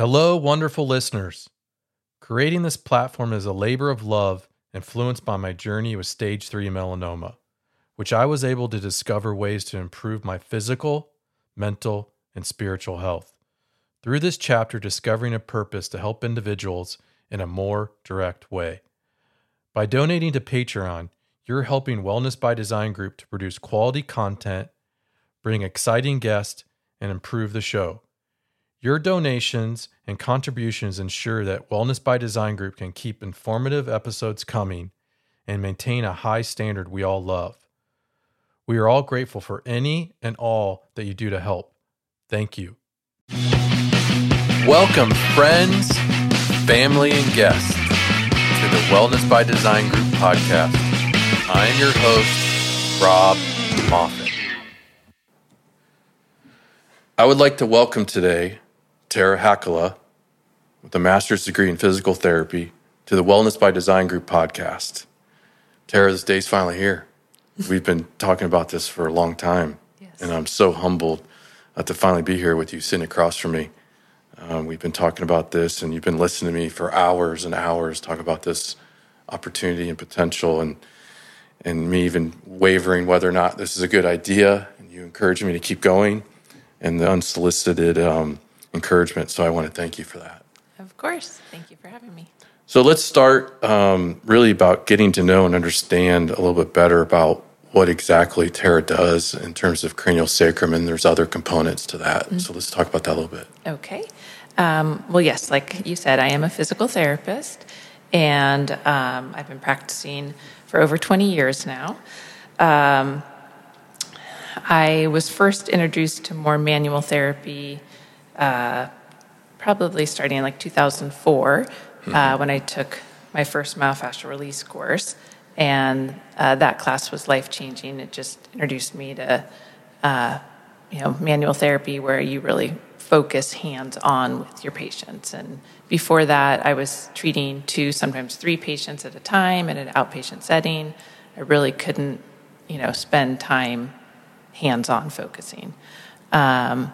Hello, wonderful listeners. Creating this platform is a labor of love influenced by my journey with stage 3 melanoma, which I was able to discover ways to improve my physical, mental, and spiritual health. Through this chapter, discovering a purpose to help individuals in a more direct way. By donating to Patreon, you're helping Wellness by Design Group to produce quality content, bring exciting guests, and improve the show. Your donations and contributions ensure that Wellness by Design Group can keep informative episodes coming and maintain a high standard we all love. We are all grateful for any and all that you do to help. Thank you. Welcome, friends, family, and guests to the Wellness by Design Group podcast. I am your host, Rob Moffat. I would like to welcome today Tara Hakala with a master's degree in physical therapy to the Wellness by Design Group podcast. Tara, this day's finally here. We've been talking about this for a long time, Yes. and I'm so humbled uh, to finally be here with you sitting across from me. Um, we've been talking about this, and you've been listening to me for hours and hours talk about this opportunity and potential, and and me even wavering whether or not this is a good idea, and you encouraging me to keep going, and the unsolicited um, encouragement. So I want to thank you for that. Of course. Thank you for having me. So let's start um, really about getting to know and understand a little bit better about what exactly Tara does in terms of cranial sacrum, and there's other components to that. So let's talk about that a little bit. Okay. Um, well, yes, like you said, I am a physical therapist, and um, I've been practicing for over 20 years now. Um, I was first introduced to more manual therapy uh, probably starting in like 2004 uh, when I took my first myofascial release course. And uh, that class was life changing. It just introduced me to uh, you know, manual therapy where you really focus hands on with your patients. And before that, I was treating two, sometimes three patients at a time in an outpatient setting. I really couldn't, you know, spend time hands on focusing. Um,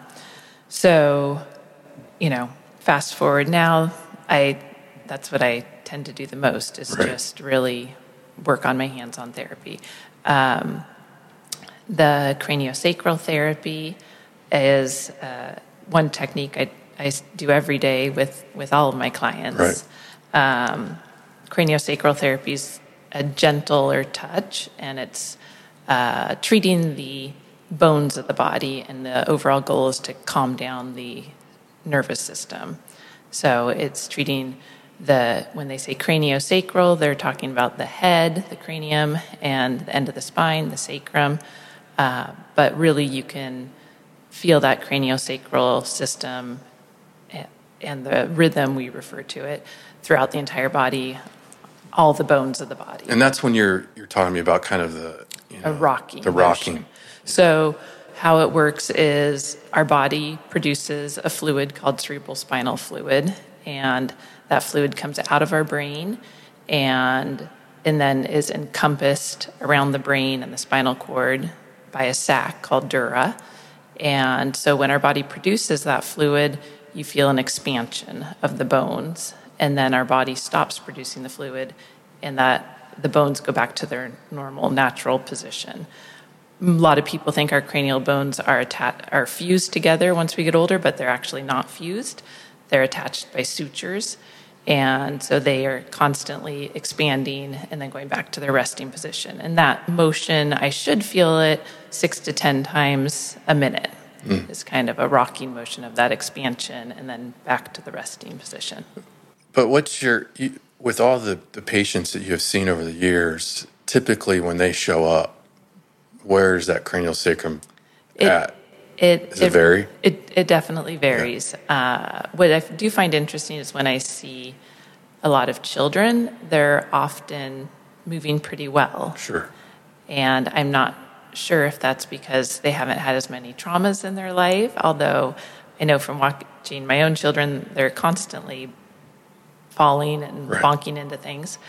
so, you know, fast forward now, I that's what I tend to do the most is Right. just really work on my hands on therapy. Um, the craniosacral therapy is uh, one technique I do every day with, with all of my clients. Um, craniosacral therapy is a gentler touch, and it's uh, treating the bones of the body, and the overall goal is to calm down the nervous system. So it's treating the, when they say craniosacral, they're talking about the head, the cranium, and the end of the spine, the sacrum. Uh, but really, you can feel that craniosacral system and the rhythm, we refer to it, throughout the entire body, all the bones of the body And that's when you're you're talking to me about kind of the you know, a rocking. the rocking. motion. So, how it works is our body produces a fluid called cerebral spinal fluid, and that fluid comes out of our brain and and then is encompassed around the brain and the spinal cord by a sac called dura. And so when our body produces that fluid, you feel an expansion of the bones, and then our body stops producing the fluid, and that the bones go back to their normal, natural position. A lot of people think our cranial bones are atta- are fused together once we get older, but they're actually not fused. They're attached by sutures, and so they are constantly expanding and then going back to their resting position. And that motion, I should feel it six to ten times a minute. Hmm. Is kind of a rocking motion of that expansion and then back to the resting position. But what's your you, with all the the patients that you have seen over the years? Typically, when they show up, where is that cranial sacrum It- at? It, Does it vary? It, it definitely varies. Uh, what I do find interesting is when I see a lot of children, they're often moving pretty well. Sure. And I'm not sure if that's because they haven't had as many traumas in their life, although I know from watching my own children, they're constantly falling and Right. bonking into things.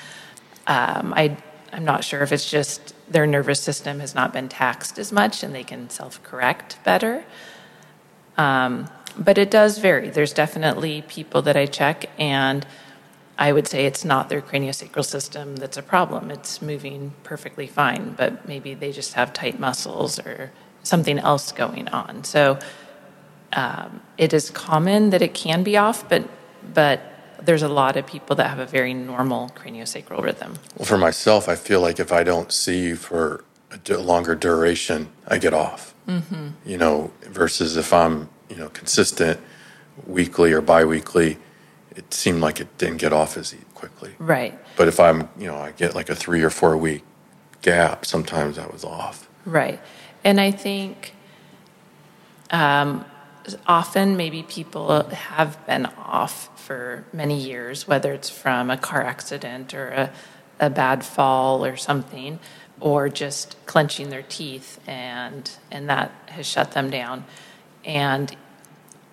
Um, I, I'm not sure if it's just their nervous system has not been taxed as much and they can self correct better. Um, but it does vary. There's definitely people that I check, and I would say it's not their craniosacral system that's a problem. It's moving perfectly fine, but maybe they just have tight muscles or something else going on. So um, it is common that it can be off, but but there's a lot of people that have a very normal craniosacral rhythm. Well, for myself, I feel like if I don't see you for a longer duration, I get off. Mm-hmm. You know, versus if I'm you know consistent weekly or biweekly, it seemed like it didn't get off as quickly. Right. But if I'm you know I get like a three or four week gap, sometimes I was off. Right, and I think. Um, often maybe people have been off for many years, whether it's from a car accident or a, a bad fall or something, or just clenching their teeth and and that has shut them down. And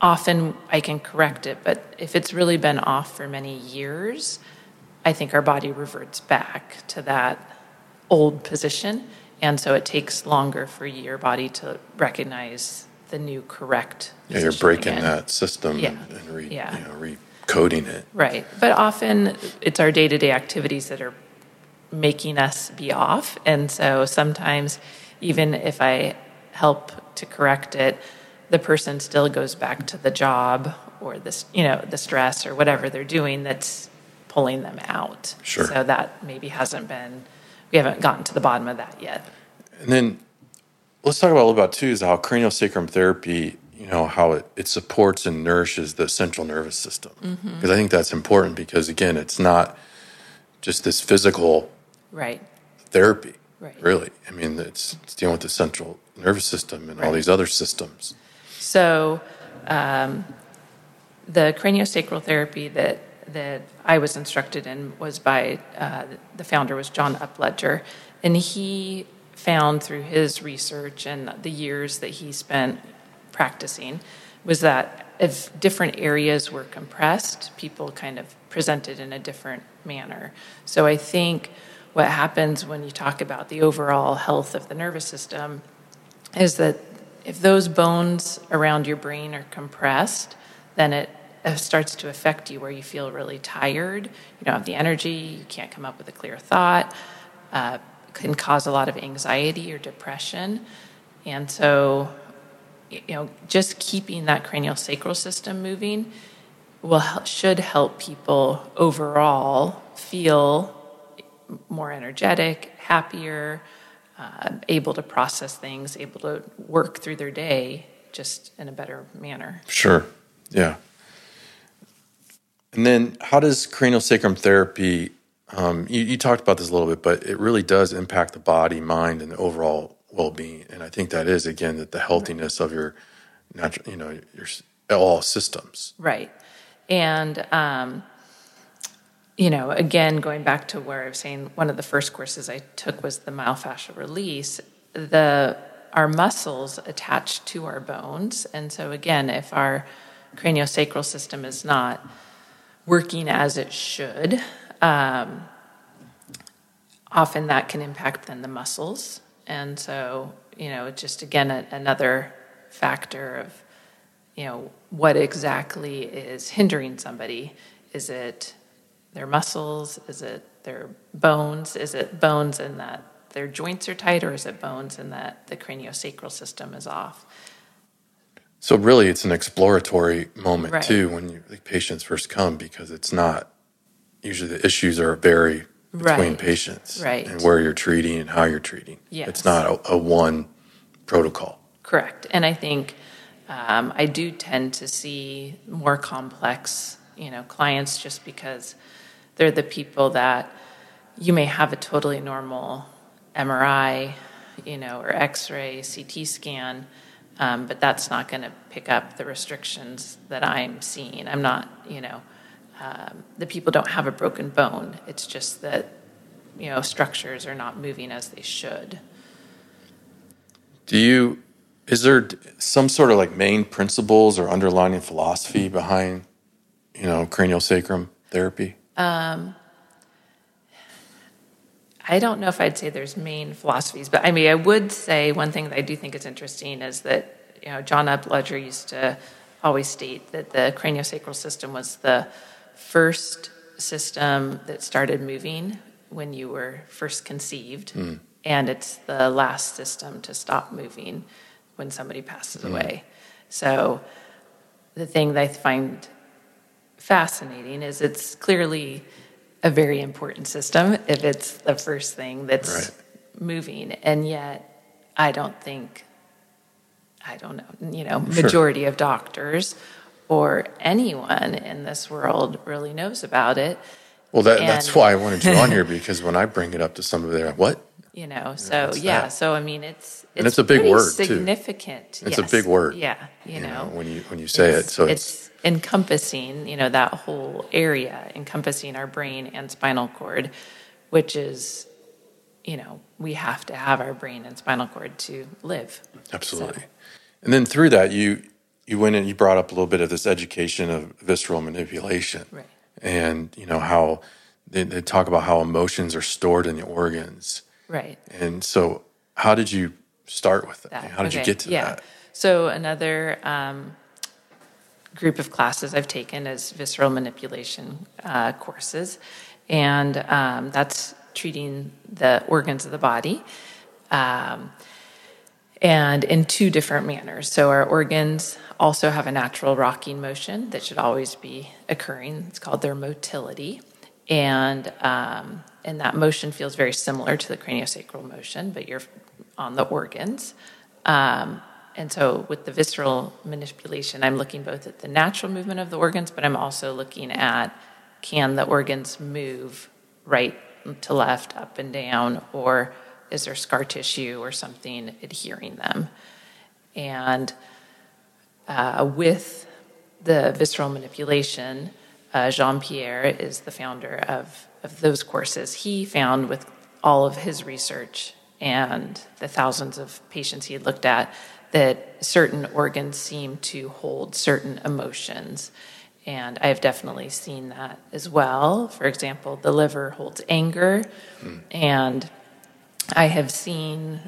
often I can correct it, but if it's really been off for many years, I think our body reverts back to that old position. And so it takes longer for your body to recognize the new correct. Yeah, you're breaking again. that system yeah. and, and re, yeah. you know, recoding it. Right. But often it's our day to day activities that are making us be off. And so sometimes, even if I help to correct it, the person still goes back to the job or this, you know, the stress or whatever they're doing that's pulling them out. Sure. So that maybe hasn't been, we haven't gotten to the bottom of that yet. And then let's talk about a little about too is how cranial sacrum therapy you know how it, it supports and nourishes the central nervous system. Because mm-hmm. i think that's important because again it's not just this physical right. therapy right. really. I mean it's, it's dealing with the central nervous system and right. all these other systems. So um, the craniosacral therapy that that I was instructed in was by uh, the founder was John Upledger, and he found through his research and the years that he spent practicing was that if different areas were compressed, people kind of presented in a different manner. So I think what happens when you talk about the overall health of the nervous system is that if those bones around your brain are compressed, then it starts to affect you where you feel really tired. You don't have the energy, you can't come up with a clear thought. Uh, can cause a lot of anxiety or depression. And so, you know, just keeping that cranial sacral system moving will should help people overall feel more energetic, happier, uh, able to process things, able to work through their day just in a better manner. Sure. Yeah. And then, how does cranial sacrum therapy um, you, you, talked about this a little bit, but it really does impact the body, mind, and overall well-being. And I think that is again that the healthiness of your natural, you know, your all systems. Right, and um, you know, again, going back to where I was saying, one of the first courses I took was the myofascial release. The our muscles attach to our bones, and so again, if our craniosacral system is not working as it should, um, often that can impact then the muscles. And so, you know, just again, a, another factor of, you know, what exactly is hindering somebody. Is it their muscles? Is it their bones? Is it bones in that their joints are tight, or is it bones in that the craniosacral system is off? So really, it's an exploratory moment right. too when you, patients first come because it's not usually the issues are vary between right. patients right. and where you're treating and how you're treating. Yes. It's not a, a one protocol. Correct. And I think um, I do tend to see more complex, you know, clients just because they're the people that you may have a totally normal MRI, you know, or X-ray, CT scan, um, but that's not going to pick up the restrictions that I'm seeing. I'm not, you know, um, the people don't have a broken bone. It's just that you know structures are not moving as they should. Do you? Is there some sort of like main principles or underlying philosophy behind you know cranial sacrum therapy? Um, I don't know if I'd say there's main philosophies, but I mean, I would say one thing that I do think is interesting is that you know John Upledger used to always state that the craniosacral system was the first system that started moving when you were first conceived, mm. and it's the last system to stop moving when somebody passes mm. away. So, the thing that I find fascinating is it's clearly a very important system if it's the first thing that's right. moving, and yet I don't think, I don't know, you know, majority sure. of doctors or anyone in this world really knows about it. Well, that, and, that's why I wanted you on here because when I bring it up to somebody, they're like, what? You know, so yeah, that? so I mean, it's it's, and it's a big word significant. Too. It's yes. a big word. Yeah, you, you know, know, when you when you say it, so it's, it's encompassing, you know, that whole area, encompassing our brain and spinal cord, which is, you know, we have to have our brain and spinal cord to live. Absolutely. So. And then through that, you you went and you brought up a little bit of this education of visceral manipulation, right? And you know how they, they talk about how emotions are stored in the organs, right? And so, how did you start with it? That. How did okay. you get to yeah. that? So another um, group of classes I've taken is visceral manipulation uh, courses, and um, that's treating the organs of the body. Um, and in two different manners. So, our organs also have a natural rocking motion that should always be occurring. It's called their motility. And, um, and that motion feels very similar to the craniosacral motion, but you're on the organs. Um, and so, with the visceral manipulation, I'm looking both at the natural movement of the organs, but I'm also looking at can the organs move right to left, up and down, or is there scar tissue or something adhering them? And uh, with the visceral manipulation, uh, Jean Pierre is the founder of, of those courses. He found with all of his research and the thousands of patients he had looked at that certain organs seem to hold certain emotions. And I have definitely seen that as well. For example, the liver holds anger, mm. and I have seen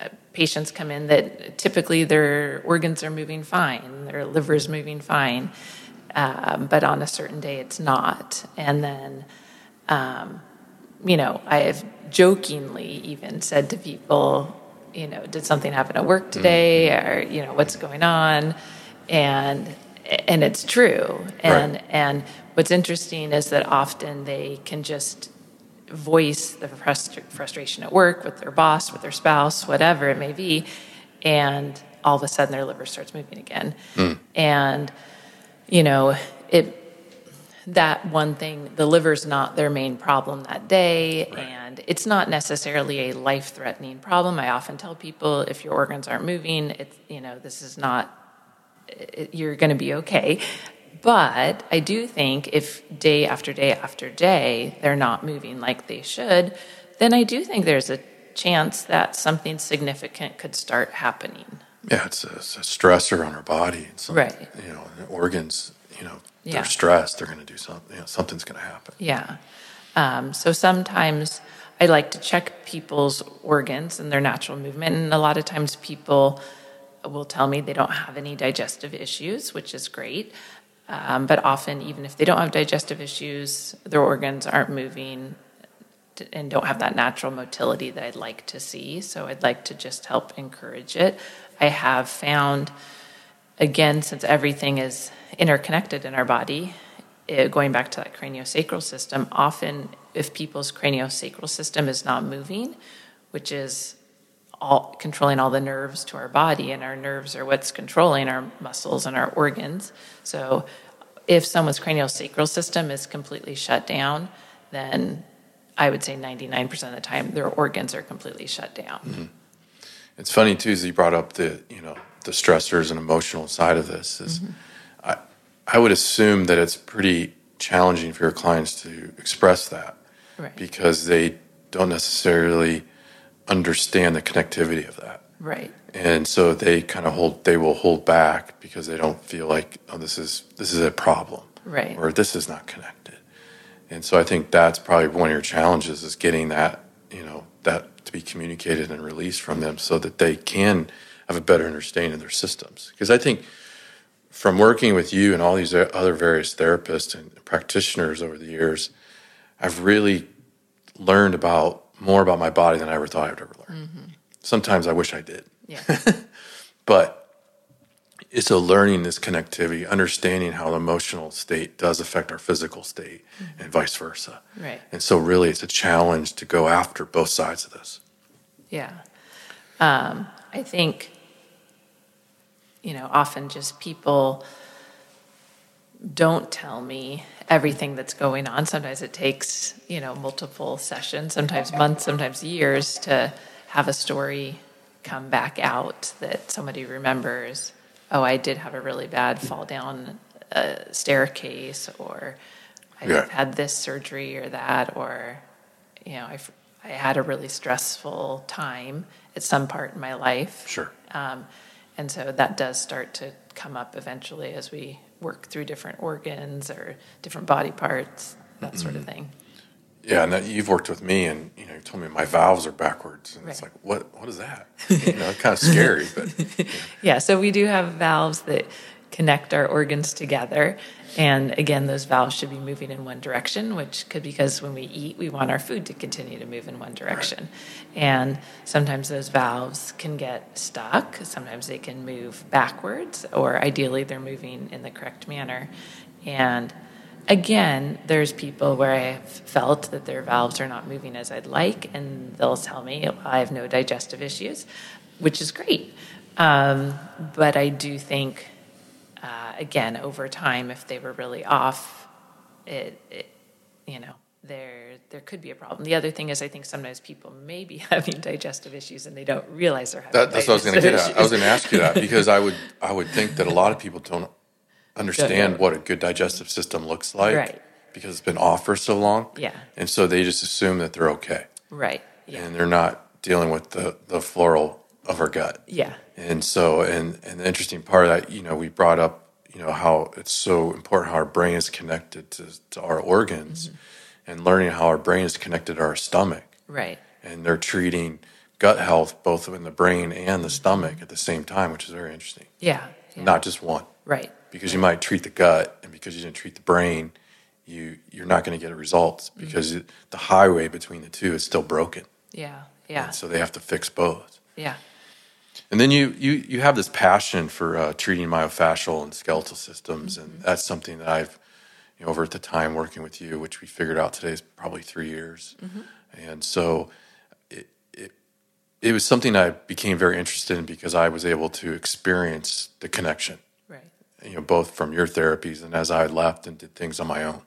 uh, patients come in that typically their organs are moving fine, their liver is moving fine, um, but on a certain day it's not. And then, um, you know, I have jokingly even said to people, you know, did something happen at work today, mm-hmm. or you know, what's going on, and and it's true. And right. and what's interesting is that often they can just voice the frust- frustration at work with their boss, with their spouse, whatever it may be, and all of a sudden their liver starts moving again. Mm. And you know, it that one thing, the liver's not their main problem that day, right. and it's not necessarily a life-threatening problem. I often tell people if your organs aren't moving, it's you know, this is not you're going to be okay. But I do think if day after day after day they're not moving like they should, then I do think there's a chance that something significant could start happening. Yeah, it's a, it's a stressor on our body. Some, right. You know, organs, you know, they're stressed, they're going to do something, you know, something's going to happen. Yeah. Um, so sometimes I like to check people's organs and their natural movement. And a lot of times people will tell me they don't have any digestive issues, which is great. Um, but often, even if they don't have digestive issues, their organs aren't moving and don't have that natural motility that I'd like to see. So I'd like to just help encourage it. I have found, again, since everything is interconnected in our body, it, going back to that craniosacral system, often if people's craniosacral system is not moving, which is all controlling all the nerves to our body, and our nerves are what's controlling our muscles and our organs. So, if someone's craniosacral system is completely shut down, then I would say 99% of the time their organs are completely shut down. Mm-hmm. It's funny too, as you brought up the you know the stressors and emotional side of this. Is mm-hmm. I I would assume that it's pretty challenging for your clients to express that right. because they don't necessarily understand the connectivity of that. Right. And so they kind of hold they will hold back because they don't feel like oh this is this is a problem. Right. Or this is not connected. And so I think that's probably one of your challenges is getting that, you know, that to be communicated and released from them so that they can have a better understanding of their systems. Because I think from working with you and all these other various therapists and practitioners over the years, I've really learned about more about my body than I ever thought I'd ever learn. Mm-hmm. Sometimes I wish I did. Yeah. but it's a learning this connectivity, understanding how the emotional state does affect our physical state mm-hmm. and vice versa. Right. And so really it's a challenge to go after both sides of this. Yeah. Um, I think, you know, often just people don't tell me everything that's going on. Sometimes it takes, you know, multiple sessions, sometimes months, sometimes years to have a story come back out that somebody remembers. Oh, I did have a really bad fall down a staircase, or I've yeah. had this surgery or that, or you know, I've I had a really stressful time at some part in my life. Sure. Um, and so that does start to come up eventually as we work through different organs or different body parts, that mm-hmm. sort of thing. Yeah, and that you've worked with me, and you know, you told me my valves are backwards, and right. it's like, what? What is that? you know, kind of scary, but yeah. So we do have valves that connect our organs together, and again, those valves should be moving in one direction, which could because when we eat, we want our food to continue to move in one direction. And sometimes those valves can get stuck, sometimes they can move backwards, or ideally, they're moving in the correct manner. And again, there's people where I have felt that their valves are not moving as I'd like, and they'll tell me I have no digestive issues, which is great. Um, but I do think uh, again, over time, if they were really off, it, it, you know, there there could be a problem. The other thing is, I think sometimes people may be having digestive issues and they don't realize they're having. That, that's what I was going to get at. I was going to ask you that because I would I would think that a lot of people don't understand what a good digestive system looks like, right? Because it's been off for so long, yeah, and so they just assume that they're okay, right? Yeah. and they're not dealing with the the floral of our gut, yeah. And so, and and the interesting part of that you know we brought up, you know, how it's so important how our brain is connected to, to our organs, mm-hmm. and learning how our brain is connected to our stomach. Right. And they're treating gut health both in the brain and the stomach at the same time, which is very interesting. Yeah. yeah. Not just one. Right. Because you might treat the gut, and because you didn't treat the brain, you you're not going to get results mm-hmm. because mm-hmm. the highway between the two is still broken. Yeah. Yeah. And so they have to fix both. Yeah. And then you you you have this passion for uh, treating myofascial and skeletal systems, and that's something that I've you know, over at the time working with you, which we figured out today is probably three years, mm-hmm. and so it, it it was something I became very interested in because I was able to experience the connection, right? You know, both from your therapies and as I left and did things on my own.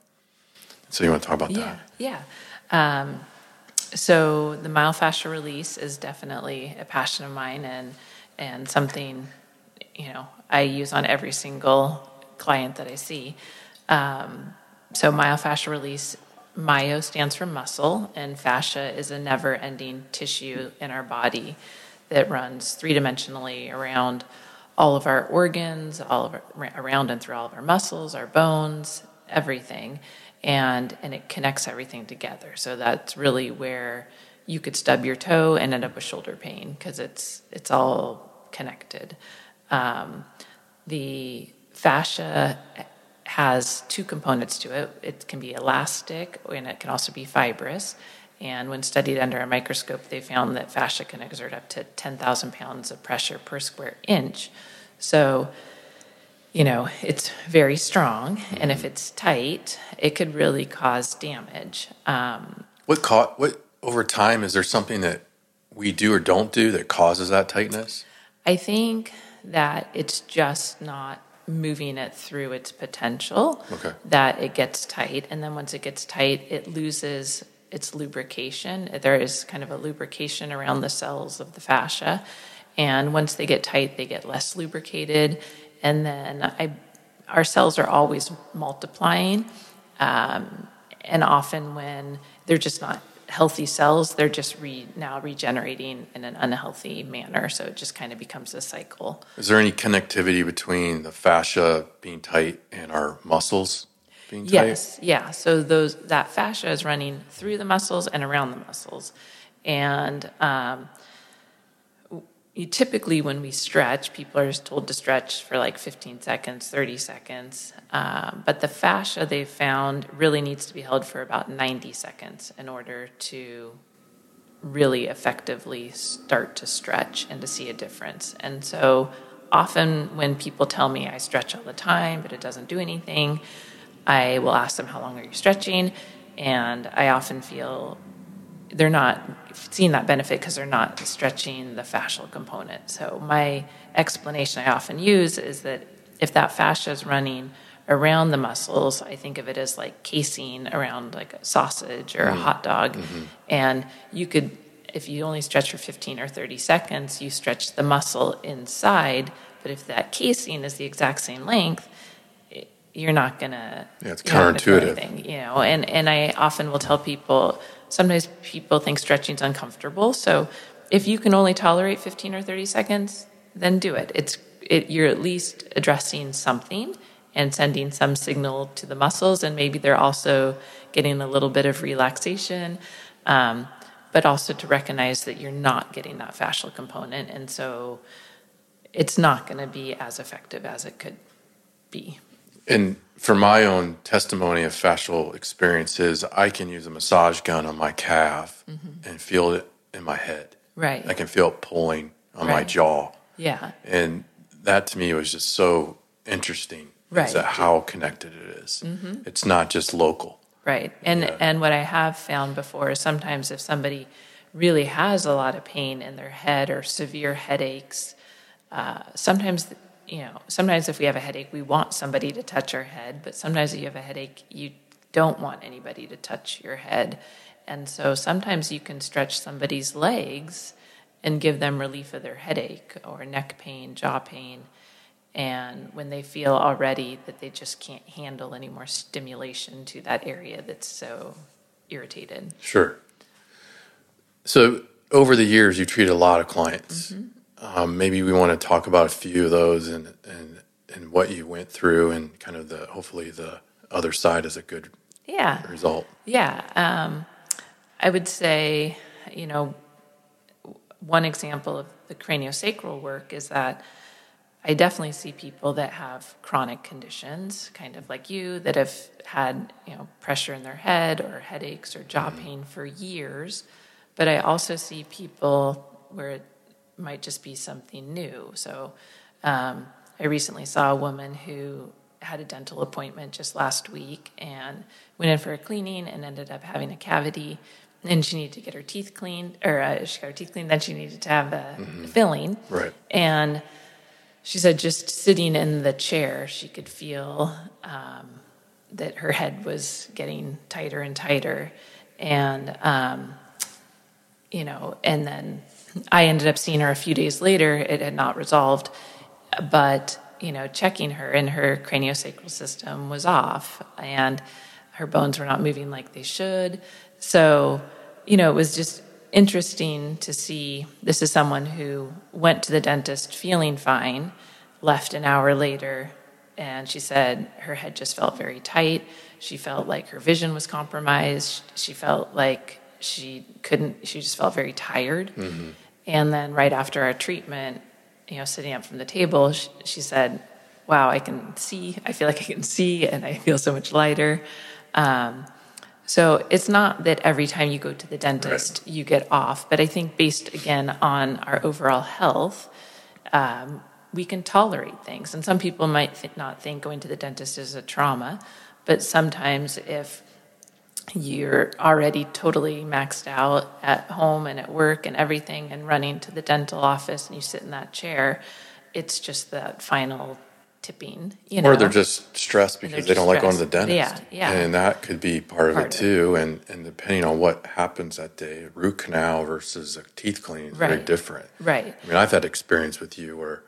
So you want to talk about yeah, that? Yeah. Um, so the myofascial release is definitely a passion of mine and and something you know I use on every single client that I see. Um, so myofascial release, myo stands for muscle, and fascia is a never-ending tissue in our body that runs three-dimensionally around all of our organs, all of our, around and through all of our muscles, our bones, everything and and it connects everything together. So that's really where you could stub your toe and end up with shoulder pain because it's it's all connected. Um, the fascia has two components to it. It can be elastic and it can also be fibrous. And when studied under a microscope, they found that fascia can exert up to 10,000 pounds of pressure per square inch. So you know, it's very strong, and if it's tight, it could really cause damage. Um, what ca- What over time is there something that we do or don't do that causes that tightness? I think that it's just not moving it through its potential. Okay. That it gets tight, and then once it gets tight, it loses its lubrication. There is kind of a lubrication around the cells of the fascia. And once they get tight, they get less lubricated and then I, our cells are always multiplying, um, and often when they're just not healthy cells, they're just re, now regenerating in an unhealthy manner. So it just kind of becomes a cycle. Is there any connectivity between the fascia being tight and our muscles being tight? Yes, yeah. So those that fascia is running through the muscles and around the muscles, and um, you typically when we stretch, people are told to stretch for like 15 seconds, 30 seconds. Um, but the fascia they found really needs to be held for about 90 seconds in order to really effectively start to stretch and to see a difference. And so often when people tell me I stretch all the time, but it doesn't do anything, I will ask them, How long are you stretching? And I often feel they're not seeing that benefit because they're not stretching the fascial component. So, my explanation I often use is that if that fascia is running around the muscles, I think of it as like casing around like a sausage or a mm-hmm. hot dog. Mm-hmm. And you could, if you only stretch for 15 or 30 seconds, you stretch the muscle inside. But if that casing is the exact same length, you're not gonna. Yeah, it's counterintuitive. you know, and and I often will tell people. Sometimes people think stretching is uncomfortable, so if you can only tolerate 15 or 30 seconds, then do it. It's it, you're at least addressing something and sending some signal to the muscles, and maybe they're also getting a little bit of relaxation. Um, but also to recognize that you're not getting that fascial component, and so it's not going to be as effective as it could be. And for my own testimony of fascial experiences, I can use a massage gun on my calf mm-hmm. and feel it in my head. Right. I can feel it pulling on right. my jaw. Yeah. And that to me was just so interesting. Right. Is that how connected it is. Mm-hmm. It's not just local. Right. And yeah. and what I have found before is sometimes if somebody really has a lot of pain in their head or severe headaches, uh, sometimes you know, sometimes if we have a headache, we want somebody to touch our head, but sometimes if you have a headache, you don't want anybody to touch your head. And so sometimes you can stretch somebody's legs and give them relief of their headache or neck pain, jaw pain. And when they feel already that they just can't handle any more stimulation to that area that's so irritated. Sure. So over the years, you treated a lot of clients. Mm-hmm. Um, maybe we want to talk about a few of those and, and, and what you went through and kind of the, hopefully the other side is a good yeah. result. Yeah. Um, I would say, you know, one example of the craniosacral work is that I definitely see people that have chronic conditions, kind of like you, that have had you know pressure in their head or headaches or jaw mm-hmm. pain for years. But I also see people where might just be something new. So um, I recently saw a woman who had a dental appointment just last week and went in for a cleaning and ended up having a cavity. And she needed to get her teeth cleaned, or uh, she got her teeth cleaned. Then she needed to have a mm-hmm. filling. Right. And she said, just sitting in the chair, she could feel um, that her head was getting tighter and tighter. And, um, you know, and then I ended up seeing her a few days later. It had not resolved, but you know, checking her and her craniosacral system was off, and her bones were not moving like they should. So, you know, it was just interesting to see. This is someone who went to the dentist feeling fine, left an hour later, and she said her head just felt very tight. She felt like her vision was compromised. She felt like she couldn't she just felt very tired mm-hmm. and then right after our treatment you know sitting up from the table she, she, said wow i can see i feel like i can see and i feel so much lighter um, so it's not that every time you go to the dentist right. you get off but i think based again on our overall health um, we can tolerate things and some people might th- not think going to the dentist is a trauma but sometimes if you're already totally maxed out at home and at work and everything and running to the dental office and you sit in that chair it's just that final tipping you know or they're just stressed because they don't stressed. like going to the dentist. Yeah yeah. And that could be part, part of it. too. It. and and depending on what happens that day root canal versus a teeth cleaning is right. very different. Right. I mean i've had experience with you where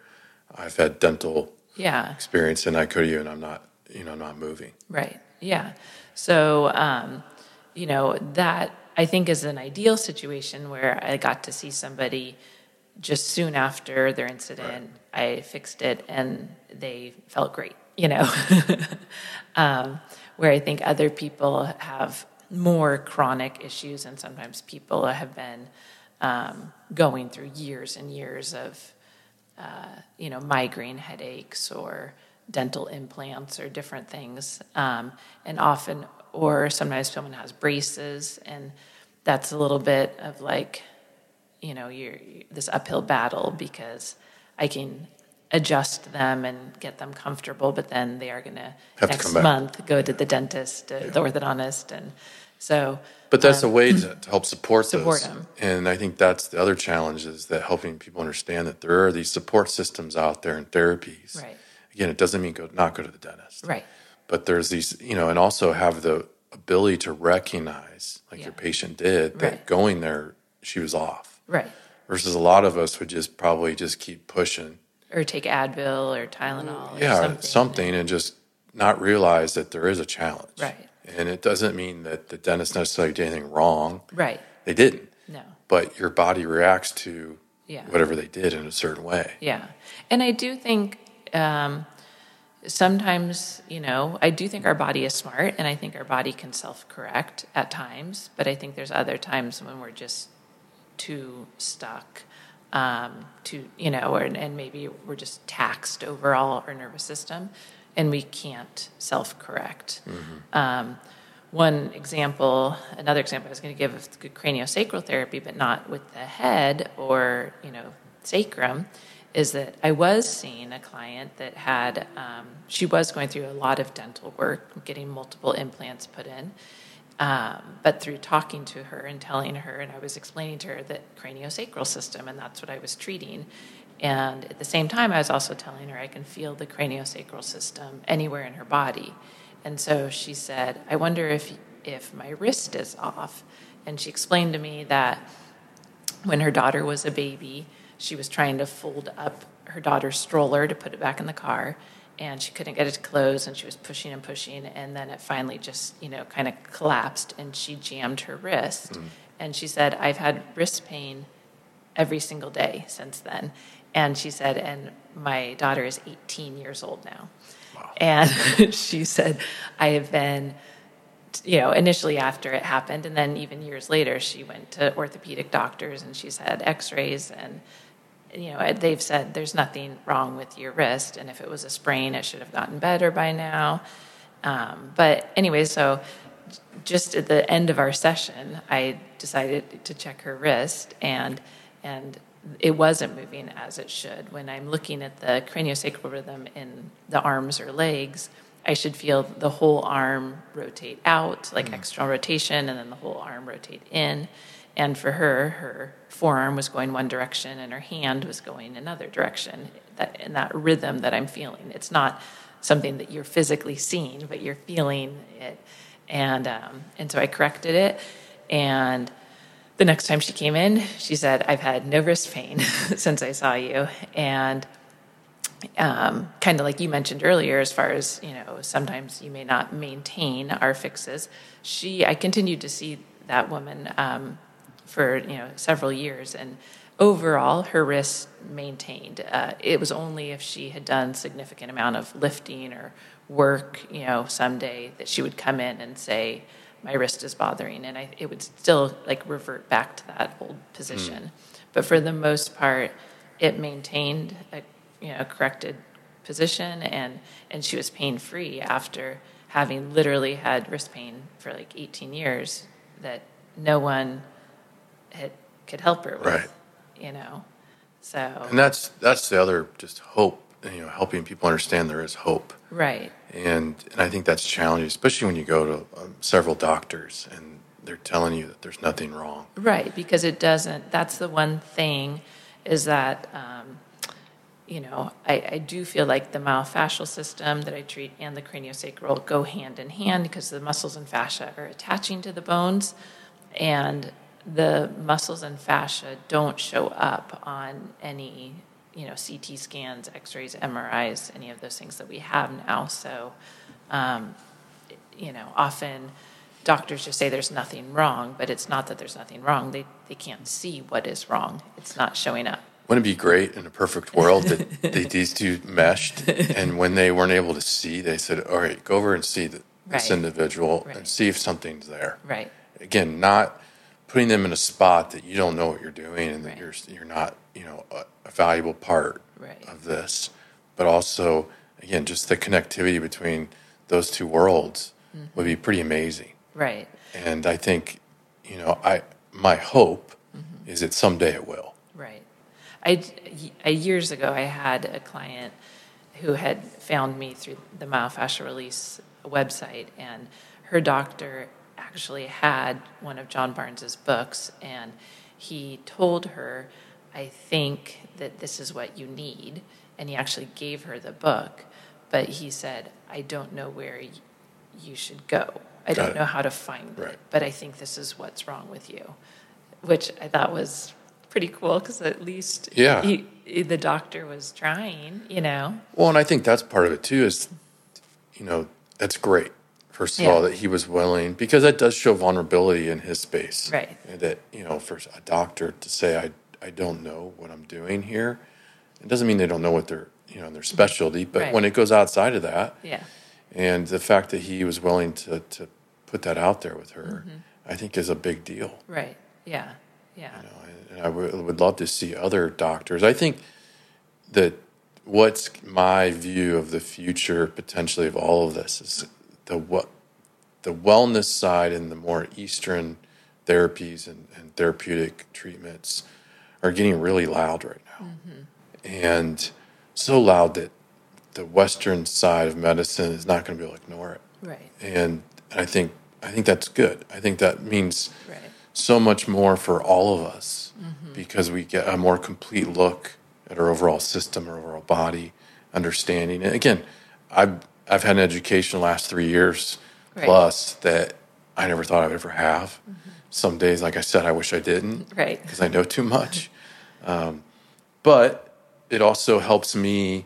i've had dental yeah. experience and i could you and i'm not you know not moving. Right. Yeah. So um you know, that I think is an ideal situation where I got to see somebody just soon after their incident. Right. I fixed it and they felt great, you know. um, where I think other people have more chronic issues, and sometimes people have been um, going through years and years of, uh, you know, migraine headaches or dental implants or different things. Um, and often, or sometimes someone has braces, and that's a little bit of like, you know, you're, this uphill battle because I can adjust them and get them comfortable, but then they are going to next month go to the dentist, uh, yeah. the orthodontist, and so. But that's um, a way to, to help support, support those. Them. And I think that's the other challenge is that helping people understand that there are these support systems out there and therapies. Right. Again, it doesn't mean go not go to the dentist. Right. But there's these, you know, and also have the ability to recognize, like yeah. your patient did, that right. going there, she was off. Right. Versus a lot of us would just probably just keep pushing or take Advil or Tylenol. Yeah, or something, something and just not realize that there is a challenge. Right. And it doesn't mean that the dentist necessarily did anything wrong. Right. They didn't. No. But your body reacts to yeah. whatever they did in a certain way. Yeah. And I do think um, sometimes, you know, I do think our body is smart and I think our body can self correct at times. But I think there's other times when we're just too stuck um, to you know, or, and maybe we're just taxed overall our nervous system, and we can't self correct. Mm-hmm. Um, one example, another example I was going to give of craniosacral therapy, but not with the head or you know sacrum, is that I was seeing a client that had um, she was going through a lot of dental work, getting multiple implants put in, um, but through talking to her and telling her, and I was explaining to her that craniosacral system, and that's what I was treating. And at the same time, I was also telling her I can feel the craniosacral system anywhere in her body. And so she said, I wonder if, if my wrist is off. And she explained to me that when her daughter was a baby, she was trying to fold up her daughter's stroller to put it back in the car and she couldn't get it to close and she was pushing and pushing and then it finally just you know kind of collapsed and she jammed her wrist mm. and she said i've had wrist pain every single day since then and she said and my daughter is 18 years old now wow. and she said i have been you know initially after it happened and then even years later she went to orthopedic doctors and she's had x-rays and you know, they've said there's nothing wrong with your wrist, and if it was a sprain, it should have gotten better by now. Um, but anyway, so just at the end of our session, I decided to check her wrist, and and it wasn't moving as it should. When I'm looking at the craniosacral rhythm in the arms or legs, I should feel the whole arm rotate out, like mm. external rotation, and then the whole arm rotate in. And for her, her forearm was going one direction and her hand was going another direction. That in that rhythm that I'm feeling, it's not something that you're physically seeing, but you're feeling it. And um, and so I corrected it. And the next time she came in, she said, "I've had no wrist pain since I saw you." And um, kind of like you mentioned earlier, as far as you know, sometimes you may not maintain our fixes. She, I continued to see that woman um, for you know several years, and overall her wrist maintained. Uh, it was only if she had done significant amount of lifting or work, you know, someday that she would come in and say, "My wrist is bothering," and I, it would still like revert back to that old position. Mm. But for the most part, it maintained a you know corrected position, and and she was pain free after having literally had wrist pain for like 18 years that no one had, could help her with. Right. You know, so. And that's that's the other just hope. You know, helping people understand there is hope. Right. And and I think that's challenging, especially when you go to um, several doctors and they're telling you that there's nothing wrong. Right, because it doesn't. That's the one thing, is that. Um, you know, I, I, do feel like the myofascial system that I treat and the craniosacral go hand in hand because the muscles and fascia are attaching to the bones. And the muscles and fascia don't show up on any you know CT scans, X-rays, MRIs, any of those things that we have now. So, um, you know, often doctors just say there's nothing wrong, but it's not that there's nothing wrong. They they can't see what is wrong. It's not showing up. Wouldn't it be great in a perfect world that they, these two meshed, and when they weren't able to see, they said, "All right, go over and see the, this right. individual right. and see if something's there." Right. Again, not putting them in a spot that you don't know what you're doing and that Right. you're you're not you know a, a valuable part Right. of this, but also again just the connectivity between those two worlds Mm-hmm. would be pretty amazing. Right. And I think you know I my hope Mm-hmm. is that someday it will. Right. I, I- years ago, I had a client who had found me through the myofascial release website, and her doctor actually had one of John Barnes's books, and he told her, "I think that this is what you need," and he actually gave her the book, but he said, "I don't know where y- you should go. I don't know how to find Right. it, but I think this is what's wrong with you." which I thought was pretty cool because at least Yeah. he- the doctor was trying, you know. Well, and I think that's part of it too. Is you know that's great. First of Yeah. all, that he was willing because that does show vulnerability in his space. Right. That you know, for a doctor to say, "I I don't know what I'm doing here," it doesn't mean they don't know what their you know their specialty. But Right. when it goes outside of that, Yeah, and the fact that he was willing to to put that out there with her, Mm-hmm. I think is a big deal. right. Yeah, yeah, You know, and- and I would would love to see other doctors. I think that what's my view of the future potentially of all of this is the what the wellness side and the more Eastern therapies and, and therapeutic treatments are getting really loud right now, mm-hmm. and so loud that the Western side of medicine is not going to be able to ignore it. right, And I think I think that's good. I think that means right, so much more for all of us mm-hmm. because we get a more complete look at our overall system, our overall body, understanding. And again, I've I've had an education the last three years Right. plus that I never thought I'd ever have. Some days, like I said, I wish I didn't right, because I know too much. Um, but it also helps me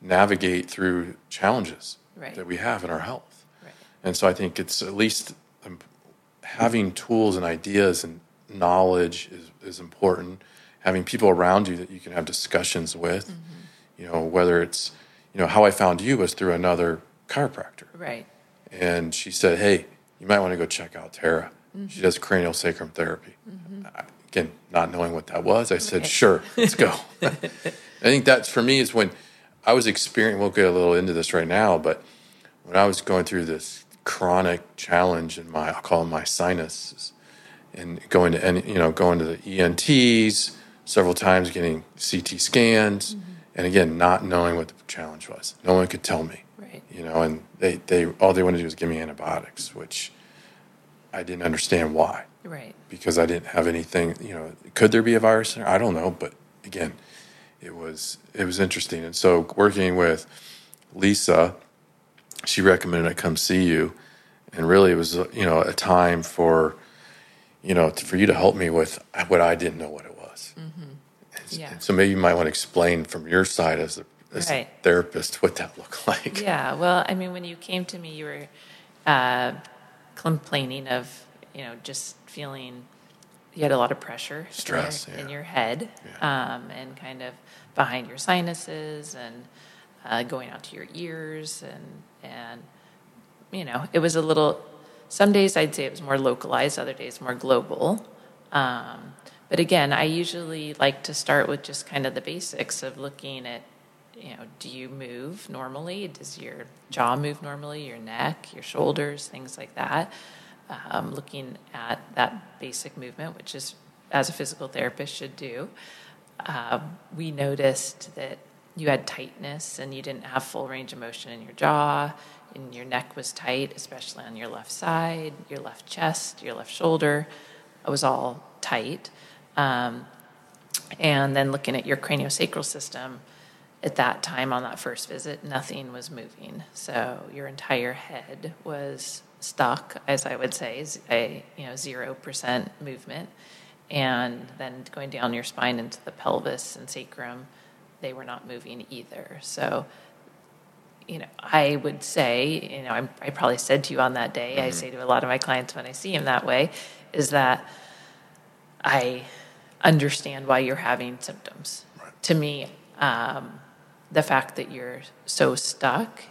navigate through challenges Right. that we have in our health. right, And so I think it's at least um, having tools and ideas and knowledge is, is important. Having people around you that you can have discussions with, you know, whether it's, you know, how I found you was through another chiropractor. right, And she said, hey, you might want to go check out Tara. She mm-hmm. does cranial sacrum therapy. Mm-hmm. I, again, not knowing what that was, I said, Right. sure, let's go. I think that's for me is when I was experiencing, we'll get a little into this right now, but when I was going through this chronic challenge in my, I'll call them my sinuses, and going to any, you know, going to the ENTs several times, getting CT scans, mm-hmm. And again, not knowing what the challenge was. No one could tell me right, you know, and they, they all they wanted to do was give me antibiotics, which I didn't understand why right, because I didn't have anything. You know, could there be a virus there? I don't know, but again, it was it was interesting. And so working with Lisa, she recommended I come see you, and really it was you know a time for you know for you to help me with what I didn't know what it Yeah. so maybe you might want to explain from your side as a, as Right. a therapist what that looked like. Yeah, well, I mean, when you came to me, you were uh, complaining of, you know, just feeling you had a lot of pressure in Stress, your, yeah. in your head um, and kind of behind your sinuses and uh, going out to your ears and and you know it was a little. Some days I'd say it was more localized, other days more global. Um, but again, I usually like to start with just kind of the basics of looking at, you know, do you move normally? Does your jaw move normally? Your neck, your shoulders, things like that. Um, looking at that basic movement, which is as a physical therapist should do. Um, we noticed that you had tightness and you didn't have full range of motion in your jaw, and your neck was tight, especially on your left side, your left chest, your left shoulder. It was all tight. Um, and then looking at your craniosacral system, at that time on that first visit, nothing was moving. So your entire head was stuck, as I would say, a you know zero percent movement. And then going down your spine into the pelvis and sacrum, they were not moving either. So, you know, I would say, you know, I'm, I probably said to you on that day, I say to a lot of my clients when I see them that way, is that I understand why you're having symptoms. To me, um, the fact that you're so stuck,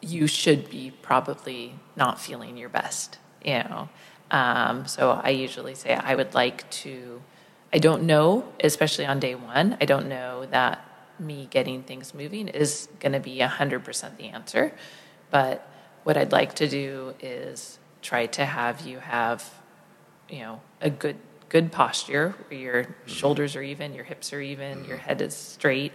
you should be probably not feeling your best. You know, Um, so I usually say I would like to, I don't know, especially on day one, I don't know that me getting things moving is going to be 100% the answer. But what I'd like to do is try to have you have, you know, a good good posture where your shoulders are even, your hips are even, your head is straight,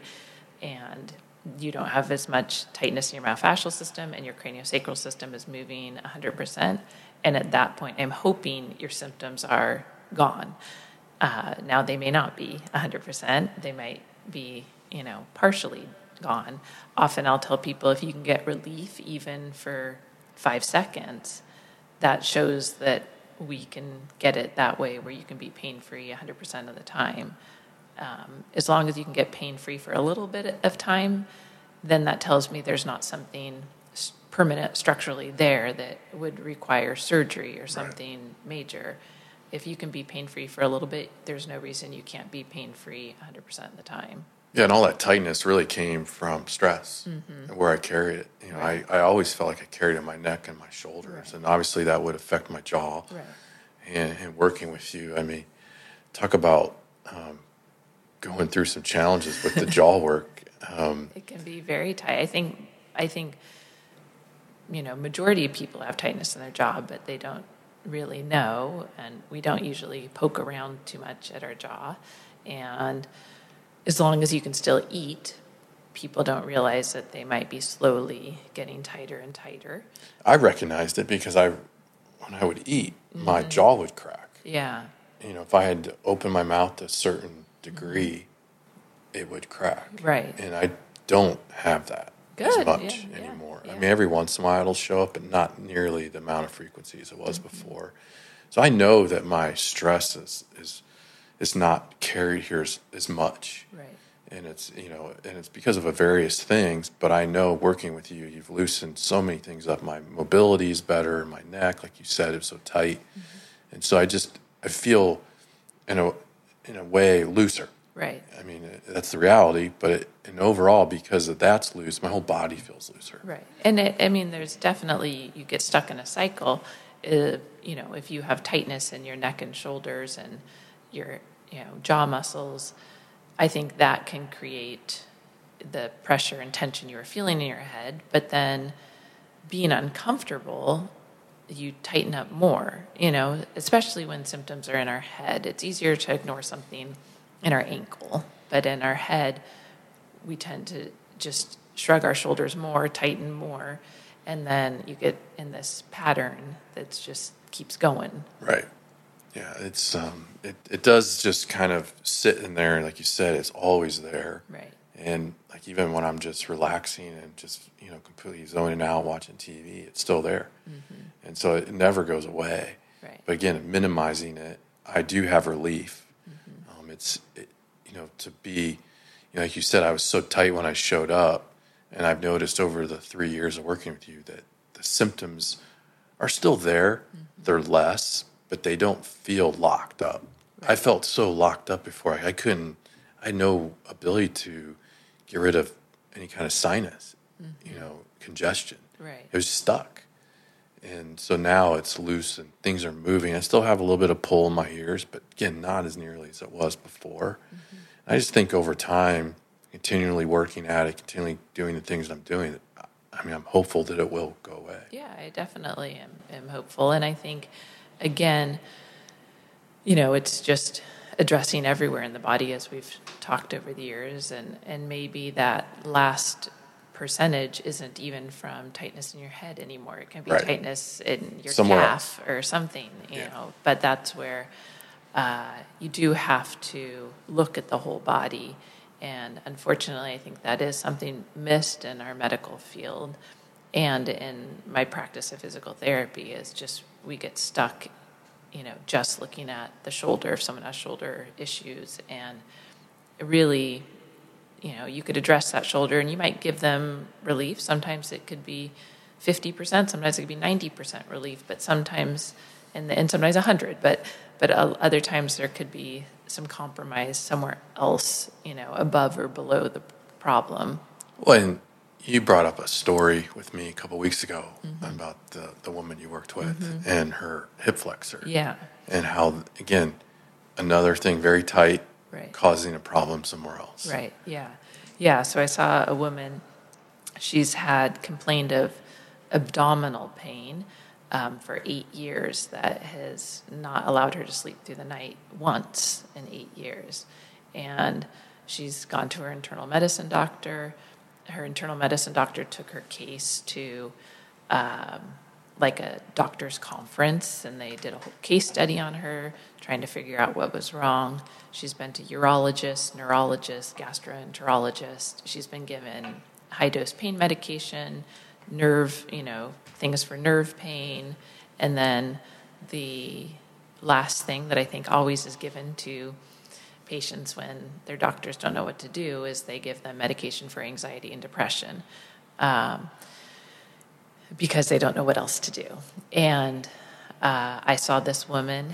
and you don't have as much tightness in your myofascial system and your craniosacral system is moving 100%. And at that point, I'm hoping your symptoms are gone. Uh, now, they may not be 100%, they might be, you know, partially gone. Often I'll tell people if you can get relief even for five seconds, that shows that we can get it that way where you can be pain free 100% of the time. Um, as long as you can get pain free for a little bit of time, then that tells me there's not something permanent structurally there that would require surgery or something right. major. If you can be pain free for a little bit, there's no reason you can't be pain free 100% of the time. Yeah, and all that tightness really came from stress mm-hmm. where I carried it. You know, right. I, I always felt like I carried it in my neck and my shoulders, right. and obviously that would affect my jaw. Right. And, and, working with you, I mean, talk about um, going through some challenges with the jaw work. Um, it can be very tight. I think. I think. You know, majority of people have tightness in their jaw, but they don't really know, and we don't usually poke around too much at our jaw, and as long as you can still eat, people don't realize that they might be slowly getting tighter and tighter. I recognized it because I, when I would eat, mm-hmm. my jaw would crack. Yeah. You know, if I had to open my mouth to a certain degree, mm-hmm. it would crack. Right. And I don't have that Good. as much yeah, anymore. Yeah, yeah. I mean, every once in a while it'll show up, but not nearly the amount of frequencies it was mm-hmm. before. So I know that my stress is, is is not carried here as, as much. Right. And it's you know, and it's because of a various things. But I know working with you, you've loosened so many things up. My mobility is better. My neck, like you said, is so tight, mm-hmm. and so I just I feel in a in a way looser. Right. I mean, that's the reality. But it, and overall, because of that's loose, my whole body feels looser. Right. And it, I mean, there's definitely you get stuck in a cycle. Uh, you know, if you have tightness in your neck and shoulders and your you know jaw muscles, I think that can create the pressure and tension you are feeling in your head. But then being uncomfortable, you tighten up more. You know, especially when symptoms are in our head. It's easier to ignore something in our ankle, but in our head, we tend to just shrug our shoulders more, tighten more, and then you get in this pattern that just keeps going. Right. Yeah, it's um, it it does just kind of sit in there, like you said, it's always there. Right. And like even when I'm just relaxing and just you know completely zoning out watching TV, it's still there, mm-hmm. and so it never goes away. Right. But again, minimizing it, I do have relief. Mm-hmm. Um, it's it, you know to be, you know, like you said, I was so tight when I showed up, and I've noticed over the three years of working with you that the symptoms are still there. Mm-hmm. They're less, but they don't feel locked up. Right. I felt so locked up before. I, I, couldn't. I had no ability to get rid of any kind of sinus, mm-hmm. you know, congestion. Right. It was stuck, and so now it's loose and things are moving. I still have a little bit of pull in my ears, but again, not as nearly as it was before. Mm-hmm. I just think over time, continually working at it, continually doing the things that I'm doing. I mean, I'm hopeful that it will go away. Yeah, I definitely am, am hopeful, and I think again, you know, it's just addressing everywhere in the body as we've talked over the years and and maybe that last percentage isn't even from tightness in your head anymore it can be right. tightness in your Somewhere calf else. or something you yeah. know but that's where uh, you do have to look at the whole body and unfortunately i think that is something missed in our medical field and in my practice of physical therapy is just we get stuck, you know, just looking at the shoulder if someone has shoulder issues, and really, you know, you could address that shoulder and you might give them relief. Sometimes it could be fifty percent, sometimes it could be ninety percent relief, but sometimes and and sometimes hundred, but but uh, other times there could be some compromise somewhere else, you know, above or below the problem. Well, and you brought up a story with me a couple weeks ago about the, the woman you worked with and her hip flexor. Yeah. And how, again, another thing very tight, Right. causing a problem somewhere else. Right. Yeah. Yeah. So I saw a woman. She's had complained of abdominal pain um, for eight years that has not allowed her to sleep through the night once in eight years, and she's gone to her internal medicine doctor. Her internal medicine doctor took her case to um, like a doctor's conference and they did a whole case study on her trying to figure out what was wrong. She's been to urologists neurologists gastroenterologists she's been given high dose pain medication nerve you know things for nerve pain. And then the last thing that i think always is given to patients when their doctors don't know what to do is they give them medication for anxiety and depression um, because they don't know what else to do. And uh, I saw this woman,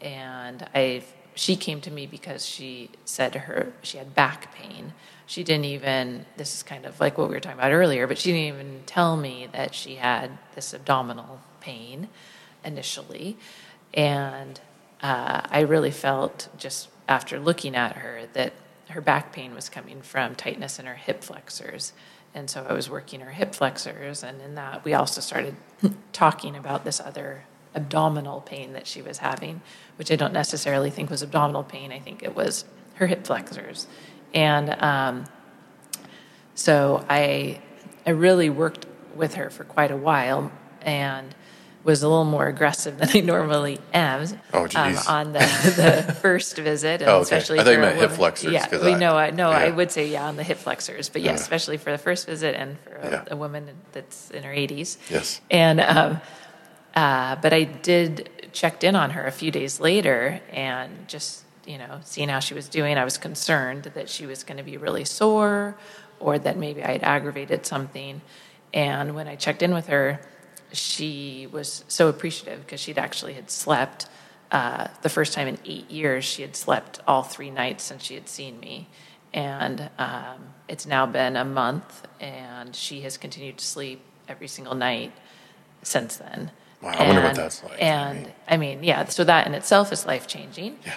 and I she came to me because she said to her she had back pain. She didn't even this is kind of like what we were talking about earlier, but she didn't even tell me that she had this abdominal pain initially, and uh, I really felt just after looking at her that her back pain was coming from tightness in her hip flexors. And so I was working her hip flexors, and in that, we also started talking about this other abdominal pain that she was having, which I don't necessarily think was abdominal pain. I think it was her hip flexors. And um, so I, I really worked with her for quite a while and was a little more aggressive than I normally am Oh, um, on the, the first visit, and Oh, okay. especially I thought you meant hip flexors, Yeah, we I- know. I no, I would say yeah on the hip flexors, but yes, Yeah. especially for the first visit and for a, Yeah. a woman that's in her 80s. Yes. And um, uh, but I did checked in on her a few days later and just you know seeing how she was doing. I was concerned that she was going to be really sore, or that maybe I had aggravated something. And when I checked in with her, she was so appreciative because she'd actually had slept uh, the first time in eight years. She had slept all three nights since she had seen me, and um, it's now been a month, and she has continued to sleep every single night since then. Wow, I wonder what And- that's like. I And mean- I mean, yeah, so that in itself is life changing. Yeah.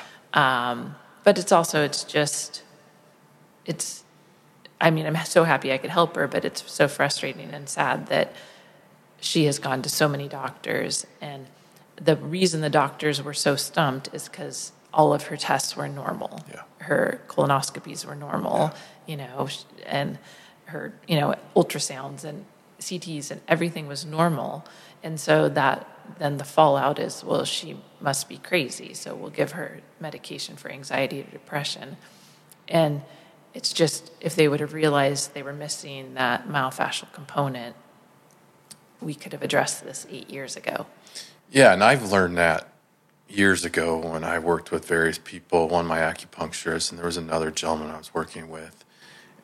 Um, but it's also, it's just, it's, I mean, I'm so happy I could help her, but it's so frustrating and sad that she has gone to so many doctors. And the reason the doctors were so stumped is because all of her tests were normal. Yeah. Her colonoscopies were normal, you know, and her, you know, ultrasounds and CTs and everything was normal. And so that then the fallout is, well, she must be crazy. So we'll give her medication for anxiety or depression. And it's just if they would have realized they were missing that myofascial component, we could have addressed this eight years ago. Yeah, and I've learned that years ago when I worked with various people, one my acupuncturist, and there was another gentleman I was working with.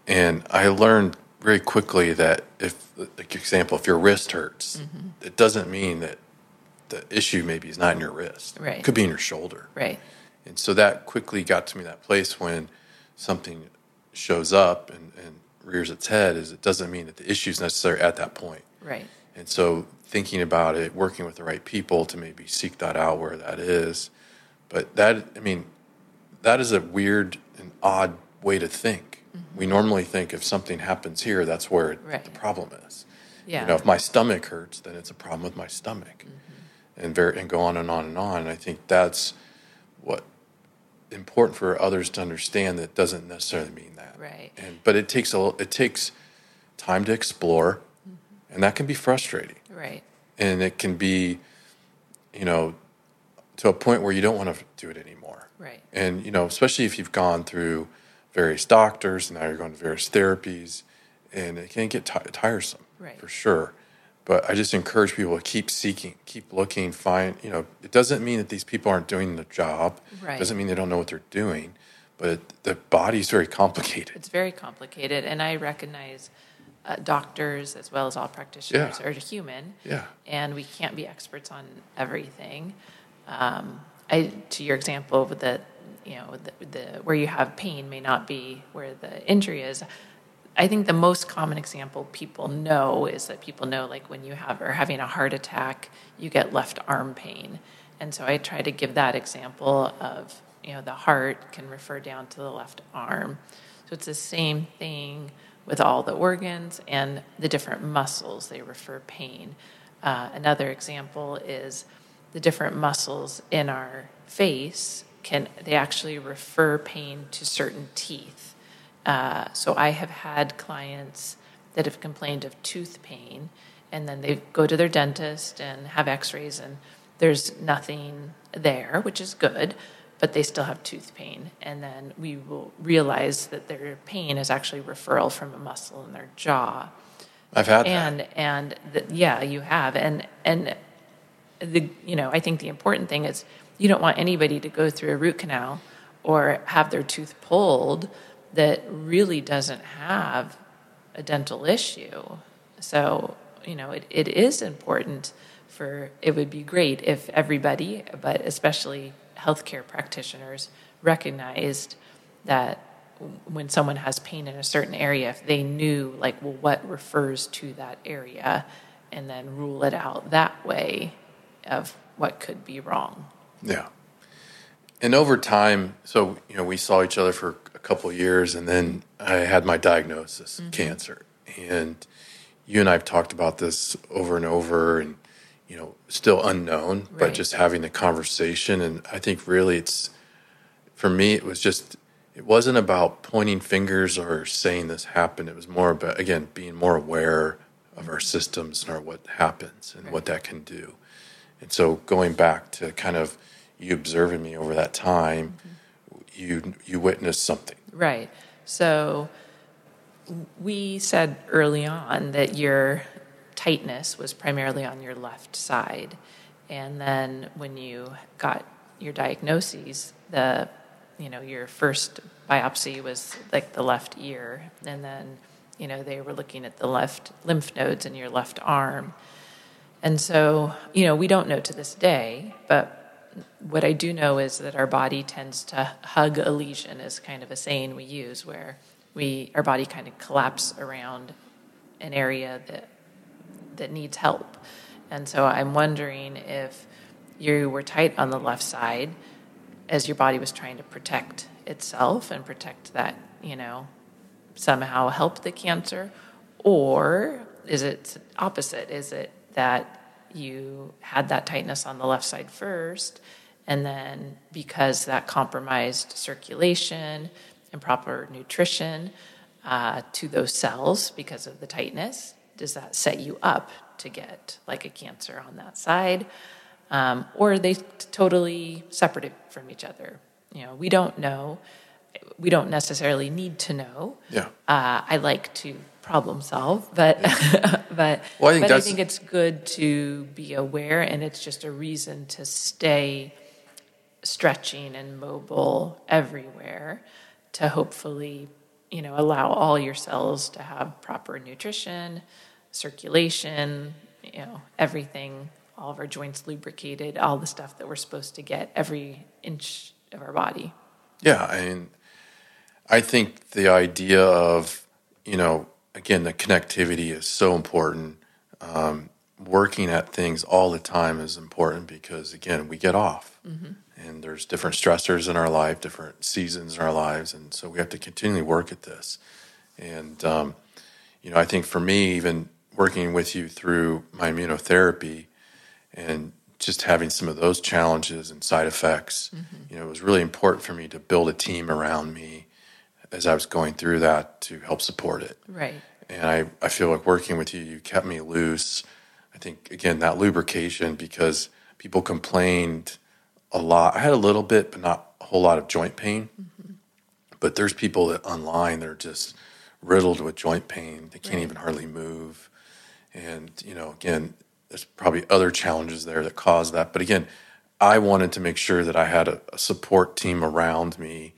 And I learned very quickly that if, like example, if your wrist hurts, Mm-hmm. it doesn't mean that the issue maybe is not in your wrist. Right. It could be in your shoulder. Right. And so that quickly got to me that place when something shows up and, and rears its head is it doesn't mean that the issue is necessary at that point. Right. And so thinking about it, working with the right people to maybe seek that out where that is. But that, I mean, that is a weird and odd way to think. We mm-hmm. normally think if something happens here, that's where it, Right. the problem is. Yeah. You know, if my stomach hurts, then it's a problem with my stomach, mm-hmm. and very and go on and on and on. And I think that's what important for others to understand. That doesn't necessarily mean that. Right. And but it takes a it takes time to explore, and that can be frustrating, Right. and it can be, you know, to a point where you don't want to do it anymore. Right. And you know, especially if you've gone through various doctors and now you're going to various therapies, and it can get ti tiresome Right. for sure. But I just encourage people to keep seeking, keep looking, find. You know, it doesn't mean that these people aren't doing the job. Right. Doesn't mean they don't know what they're doing, but the body's very complicated. It's very complicated, and I recognize uh, doctors as well as all practitioners Yeah. are human. Yeah. And we can't be experts on everything. Um, I, to your example, with the, you know, the, the where you have pain may not be where the injury is. I think the most common example people know is that people know, like when you have are having a heart attack, you get left arm pain, and so I try to give that example of you know the heart can refer down to the left arm, so it's the same thing with all the organs and the different muscles they refer pain. Uh, another example is the different muscles in our face can they actually refer pain to certain teeth. Uh, so I have had clients that have complained of tooth pain, and then they go to their dentist and have X-rays, and there's nothing there, which is good, but they still have tooth pain, and then we will realize that their pain is actually referral from a muscle in their jaw. I've had and that. and the, yeah, you have, and and the you know I think the important thing is you don't want anybody to go through a root canal or have their tooth pulled that really doesn't have a dental issue. So, you know, it, it is important for, it would be great if everybody, but especially healthcare practitioners, recognized that when someone has pain in a certain area, if they knew, like, well, what refers to that area, and then rule it out that way of what could be wrong. Yeah. And over time, so you know, we saw each other for a couple years, and then I had my diagnosis, mm-hmm. cancer, and you and I have talked about this over and over, and you know, still unknown, right. but just having the conversation, and I think really it's for me, it was just it wasn't about pointing fingers or saying this happened. It was more about again being more aware of our systems and our what happens and right. what that can do. And so going back to kind of you observing me over that time, mm-hmm. you you witnessed something. Right. So we said early on that your tightness was primarily on your left side. And then when you got your diagnoses, the you know, your first biopsy was like the left ear and then you know, they were looking at the left lymph nodes in your left arm. And so, you know, we don't know to this day, but what I do know is that our body tends to hug a lesion, is kind of a saying we use, where we our body kind of collapse around an area that that needs help. And so I'm wondering if you were tight on the left side as your body was trying to protect itself and protect that, you know, somehow help the cancer, or is it opposite? Is it that you had that tightness on the left side first, and then because that compromised circulation and proper nutrition uh, to those cells because of the tightness, does that set you up to get like a cancer on that side? Um, or are they totally separate from each other? You know, we don't know. We don't necessarily need to know. Yeah. Uh, I like to problem solve, but yeah. but well, I think, but I think it's good to be aware, and it's just a reason to stay stretching and mobile everywhere to hopefully you know allow all your cells to have proper nutrition, circulation, you know everything, all of our joints lubricated, all the stuff that we're supposed to get every inch of our body. Yeah, I mean, I think the idea of you know again, the connectivity is so important. Um, working at things all the time is important because, again, we get off. Mm-hmm. And there's different stressors in our life, different seasons in our lives. And so we have to continually work at this. And, um, you know, I think for me, even working with you through my immunotherapy and just having some of those challenges and side effects, mm-hmm. you know, it was really important for me to build a team around me as I was going through that to help support it. Right. And I, I feel like working with you, you kept me loose. I think, again, that lubrication, because people complained a lot. I had a little bit, but not a whole lot of joint pain. Mm-hmm. But there's people that online that are just riddled with joint pain. They can't right. even hardly move. And, you know, again, there's probably other challenges there that cause that. But again, I wanted to make sure that I had a, a support team around me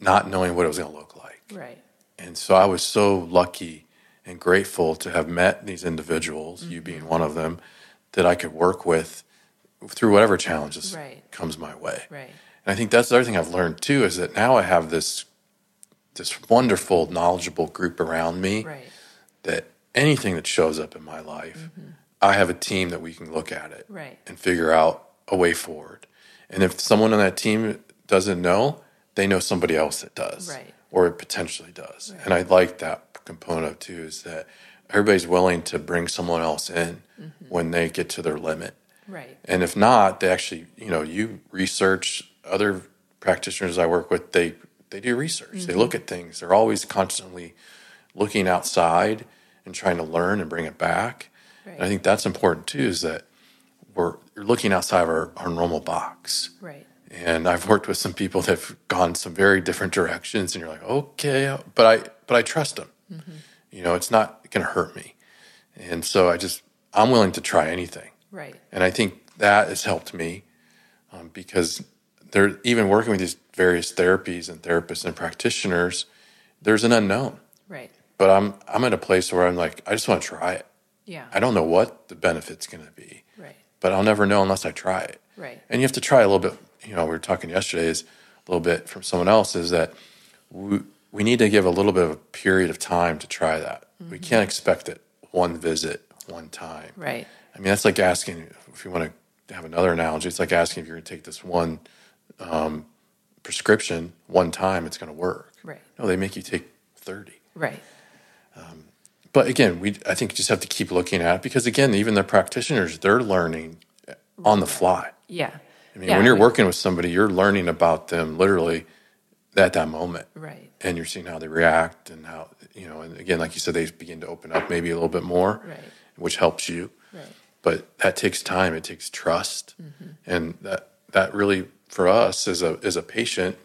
not knowing what it was going to look like. Right. And so I was so lucky and grateful to have met these individuals, mm-hmm. you being one of them, that I could work with through whatever challenges right. comes my way. Right. And I think that's the other thing I've learned too is that now I have this this wonderful, knowledgeable group around me Right. that anything that shows up in my life, I have a team that we can look at it Right. and figure out a way forward. And if someone on that team doesn't know, they know somebody else that does, Right. or it potentially does. And I like that component of too, is that everybody's willing to bring someone else in mm-hmm. when they get to their limit. Right. And if not, they actually, you know, you research other practitioners I work with, they they do research. They mm-hmm. look at things. They're always constantly looking outside and trying to learn and bring it back. And I think that's important too, is that we're you're looking outside of our, our normal box. Right. And I've worked with some people that have gone some very different directions, and you're like, okay, but I but I trust them. You know, it's not going to hurt me, and so I just I'm willing to try anything. Right. And I think that has helped me um, because they're even working with these various therapies and therapists and practitioners. There's an unknown, Right. But I'm I'm at a place where I'm like I just want to try it. Yeah. I don't know what the benefit's going to be, Right. but I'll never know unless I try it. Right. And you have to try a little bit. You know, we were talking yesterday is a little bit from someone else is that we, we need to give a little bit of a period of time to try that. We can't expect it one visit, one time. Right. I mean, that's like asking if you want to have another analogy. It's like asking if you're going to take this one um, prescription one time, it's going to work. Right. No, they make you take thirty. Right. But again, we I think you just have to keep looking at it because again, even the practitioners they're learning on the fly. Yeah. I mean, Yeah, when you're we- working with somebody, you're learning about them literally at that moment, Right. and you're seeing how they react and how you know. And again, like you said, they begin to open up maybe a little bit more, Right. which helps you. Right. but that takes time it takes trust Mm-hmm. and that that really for us as a as a patient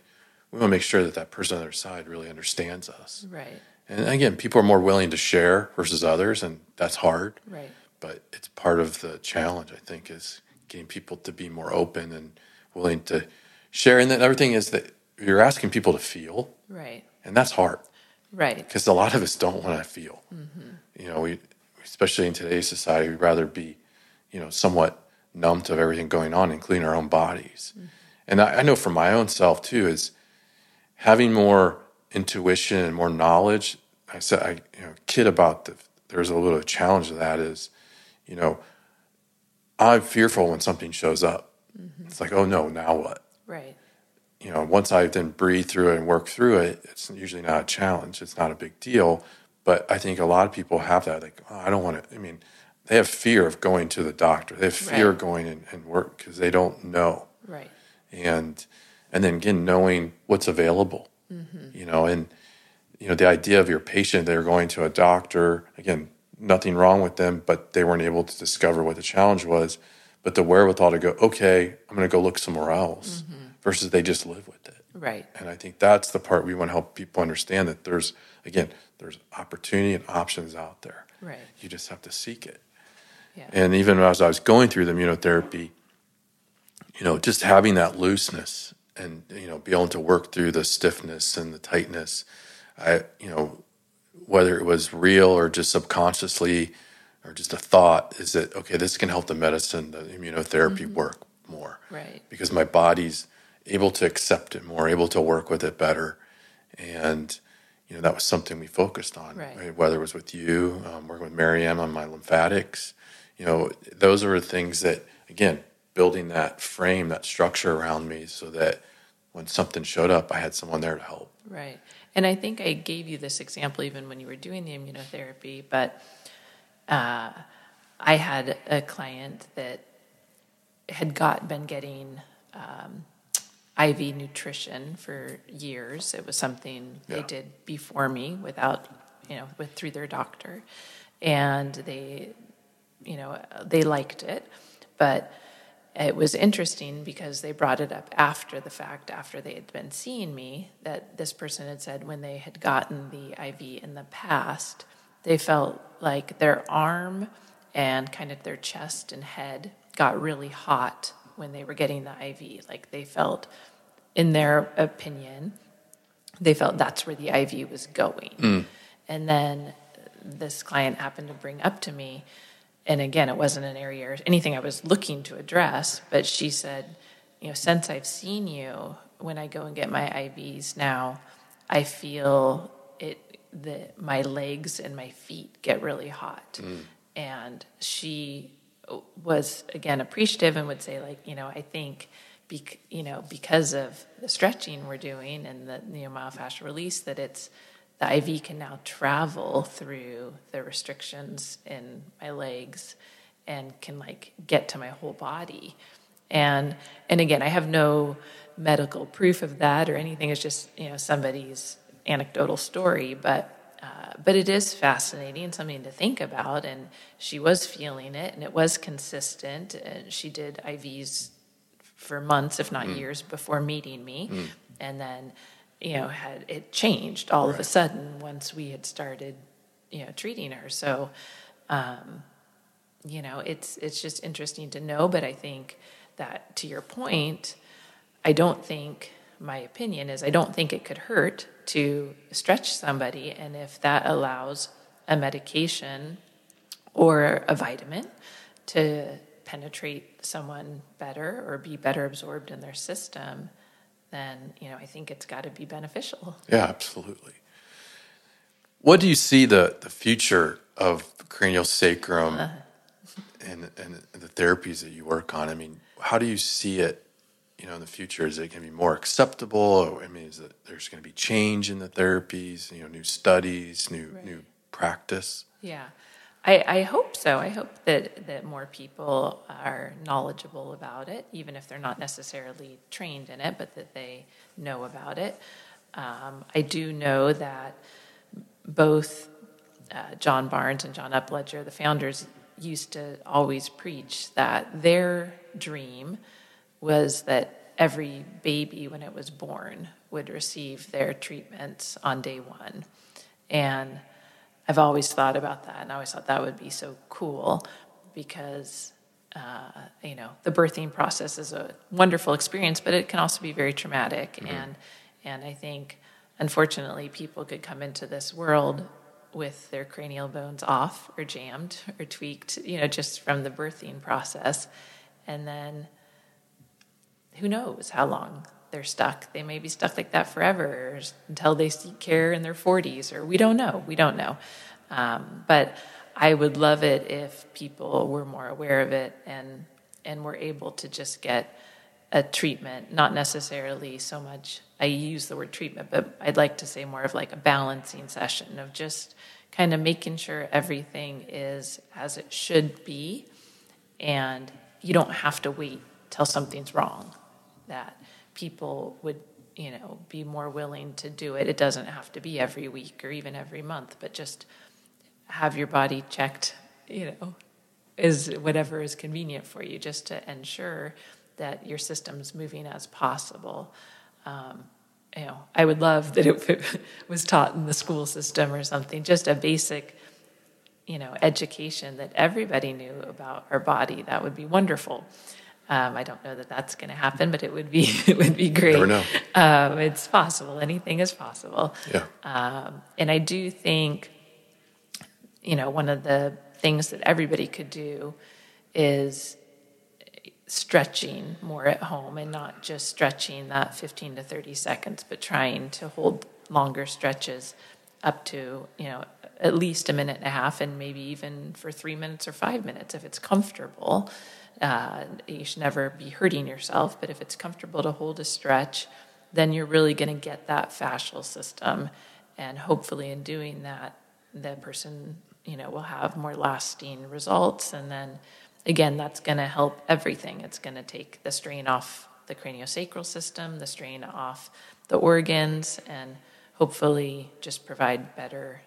we want to make sure that that person on their side really understands us Right. And again people are more willing to share versus others and that's hard Right. but it's part of the challenge i think is getting people to be more open and willing to share and then everything is that you're asking people to feel Right. and that's hard Right. because a lot of us don't want to feel. Mm-hmm. You know, we especially in today's society, we'd rather be, you know, somewhat numb to everything going on, including our own bodies. Mm-hmm. And I, I know for my own self too is having more intuition and more knowledge. I said, I you know, kid about the. There's a little challenge to that is, you know, I'm fearful when something shows up. Mm-hmm. It's like, oh no, now what? Right. you know, once I then breathe through it and work through it, it's usually not a challenge. It's not a big deal. But I think a lot of people have that. Like, oh, I don't want to. I mean, they have fear of going to the doctor. They have fear of going and, and work because they don't know. Right. And and then again, knowing what's available. Mm-hmm. You know, and you know the idea of your patient. They're going to a doctor. Again, nothing wrong with them, but they weren't able to discover what the challenge was. But the wherewithal to go, okay, I'm going to go look somewhere else, mm-hmm. versus they just live with it. Right. And I think that's the part we want to help people understand that there's, again, there's opportunity and options out there. Right. You just have to seek it. Yeah. And even as I was going through the immunotherapy, you know, just having that looseness and, you know, be able to work through the stiffness and the tightness, I, you know, whether it was real or just subconsciously or just a thought, is that, okay, this can help the medicine, the immunotherapy work more Right. because my body's able to accept it more, able to work with it better. And, you know, that was something we focused on, Right. whether it was with you, um, working with Mariam on my lymphatics. You know, those are the things that, again, building that frame, that structure around me so that when something showed up, I had someone there to help. Right. And I think I gave you this example even when you were doing the immunotherapy, but uh, I had a client that had got been getting um, IV nutrition for years. It was something they did before me without, you know, with through their doctor, and they, you know, they liked it, but it was interesting because they brought it up after the fact, after they had been seeing me, that this person had said when they had gotten the IV in the past, they felt like their arm and kind of their chest and head got really hot when they were getting the IV. Like they felt, in their opinion, they felt that's where the IV was going. Mm. And then this client happened to bring up to me, and again, it wasn't an area or anything I was looking to address, but she said, you know, since I've seen you, when I go and get my IVs now, I feel it the my legs and my feet get really hot. Mm. And she was again appreciative and would say like, you know, I think bec- you know, because of the stretching we're doing and the you know, myofascial release that it's the IV can now travel through the restrictions in my legs and can like get to my whole body. And and again, I have no medical proof of that or anything. It's just you know somebody's anecdotal story, but uh, but it is fascinating and something to think about. And she was feeling it, and it was consistent. And she did IVs for months, if not mm. years, before meeting me, mm. and then you know had it changed all right. of a sudden once we had started you know treating her. So. Um, you know, it's it's just interesting to know, but I think that to your point, I don't think my opinion is I don't think it could hurt to stretch somebody. And if that allows a medication or a vitamin to penetrate someone better or be better absorbed in their system, then you know I think it's got to be beneficial. Yeah, absolutely. What do you see the the future of cranial sacrum uh, and and the therapies that you work on? I mean, how do you see it you know in the future is it going to be more acceptable or, i mean is it there's going to be change in the therapies you know new studies new right. new practice yeah I, I hope so i hope that that more people are knowledgeable about it even if they're not necessarily trained in it but that they know about it um, i do know that both uh, john barnes and john upledger the founders used to always preach that their dream was that every baby, when it was born, would receive their treatments on day one. And I've always thought about that, and I always thought that would be so cool because, uh, you know, the birthing process is a wonderful experience, but it can also be very traumatic. Mm-hmm. And, and I think, unfortunately, people could come into this world with their cranial bones off or jammed or tweaked, you know, just from the birthing process. And then who knows how long they're stuck. They may be stuck like that forever until they seek care in their 40s, or we don't know. We don't know. Um, but I would love it if people were more aware of it and and were able to just get a treatment, not necessarily so much. I use the word treatment, but I'd like to say more of like a balancing session of just kind of making sure everything is as it should be, and you don't have to wait till something's wrong that people would you know be more willing to do it. It doesn't have to be every week or even every month but just have your body checked you know is whatever is convenient for you just to ensure that your system's moving as possible. Um, you know i would love that it was taught in the school system or something just a basic you know education that everybody knew about our body. That would be wonderful um, I don't know that that's going to happen, but it would be it would be great. Never know. Um, it's possible. Anything is possible. Yeah. Um, and I do think, you know, one of the things that everybody could do is stretching more at home and not just stretching that 15 to 30 seconds, but trying to hold longer stretches up to, you know, at least a minute and a half and maybe even for three minutes or five minutes if it's comfortable. Uh, you should never be hurting yourself, but if it's comfortable to hold a stretch, then you're really going to get that fascial system. And hopefully, in doing that, the person you know will have more lasting results. And then again, that's going to help everything. It's going to take the strain off the craniosacral system, the strain off the organs, and hopefully just provide better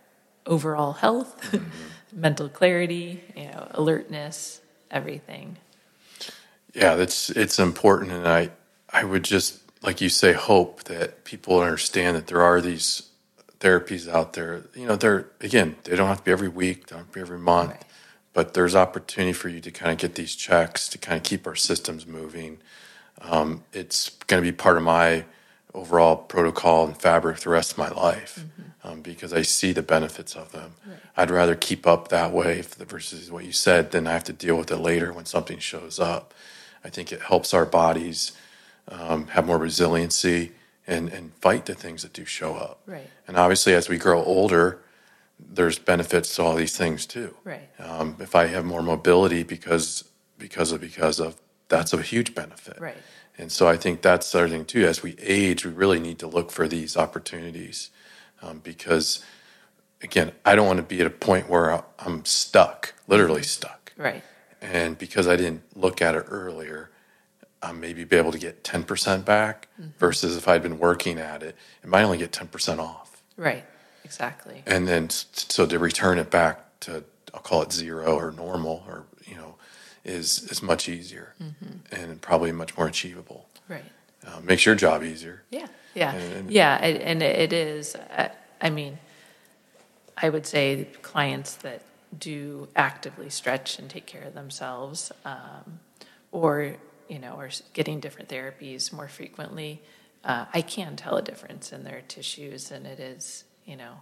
overall health, mm-hmm. mental clarity, you know, alertness, everything. Yeah, that's it's important, and I I would just like you say hope that people understand that there are these therapies out there. You know, they're again they don't have to be every week, don't have to be every month, right. but there's opportunity for you to kind of get these checks to kind of keep our systems moving. Um, it's going to be part of my overall protocol and fabric the rest of my life mm-hmm. um, because I see the benefits of them. Right. I'd rather keep up that way versus what you said than I have to deal with it later when something shows up. I think it helps our bodies um, have more resiliency and, and fight the things that do show up. Right. And obviously, as we grow older, there's benefits to all these things too. Right. Um, if I have more mobility because because of because of that's a huge benefit. Right. And so I think that's the other thing too. As we age, we really need to look for these opportunities um, because, again, I don't want to be at a point where I'm stuck, literally stuck. Right. And because I didn't look at it earlier, I maybe be able to get 10% back versus if I'd been working at it, it might only get 10% off. Right. Exactly. And then so to return it back to, I'll call it zero or normal or, you know, is, is much easier and probably much more achievable. Right. Uh, makes your job easier. Yeah, yeah, And- and- yeah, and it is. I mean, I would say clients that do actively stretch and take care of themselves, um, or you know, are getting different therapies more frequently. Uh, I can tell a difference in their tissues, and it is you know,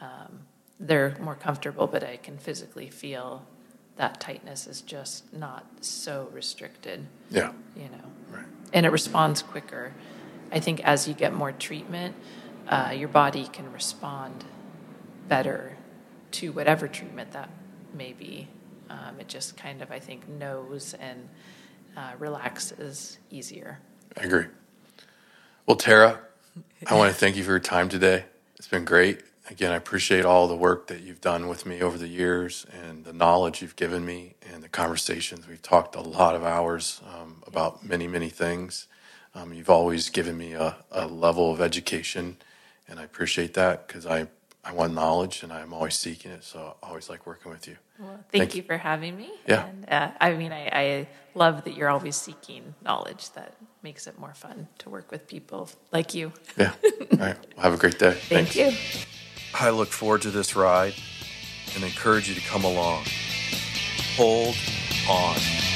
um, they're more comfortable, but I can physically feel that tightness is just not so restricted Yeah. you know, Right. and it responds quicker. I think as you get more treatment, uh, your body can respond better to whatever treatment that may be. Um, it just kind of, I think, knows and uh, relaxes easier. I agree. Well, Tara, I want to thank you for your time today. It's been great. Again, I appreciate all the work that you've done with me over the years and the knowledge you've given me and the conversations. We've talked a lot of hours um, about many, many things. Um, you've always given me a, a level of education, and I appreciate that because I, I want knowledge and I'm always seeking it. So I always like working with you. Well, thank, Thank you for having me. Yeah. And, uh, I mean, I, I love that you're always seeking knowledge. That makes it more fun to work with people like you. Yeah. all right. Well, have a great day. Thank Thanks. you. I look forward to this ride and encourage you to come along. Hold on.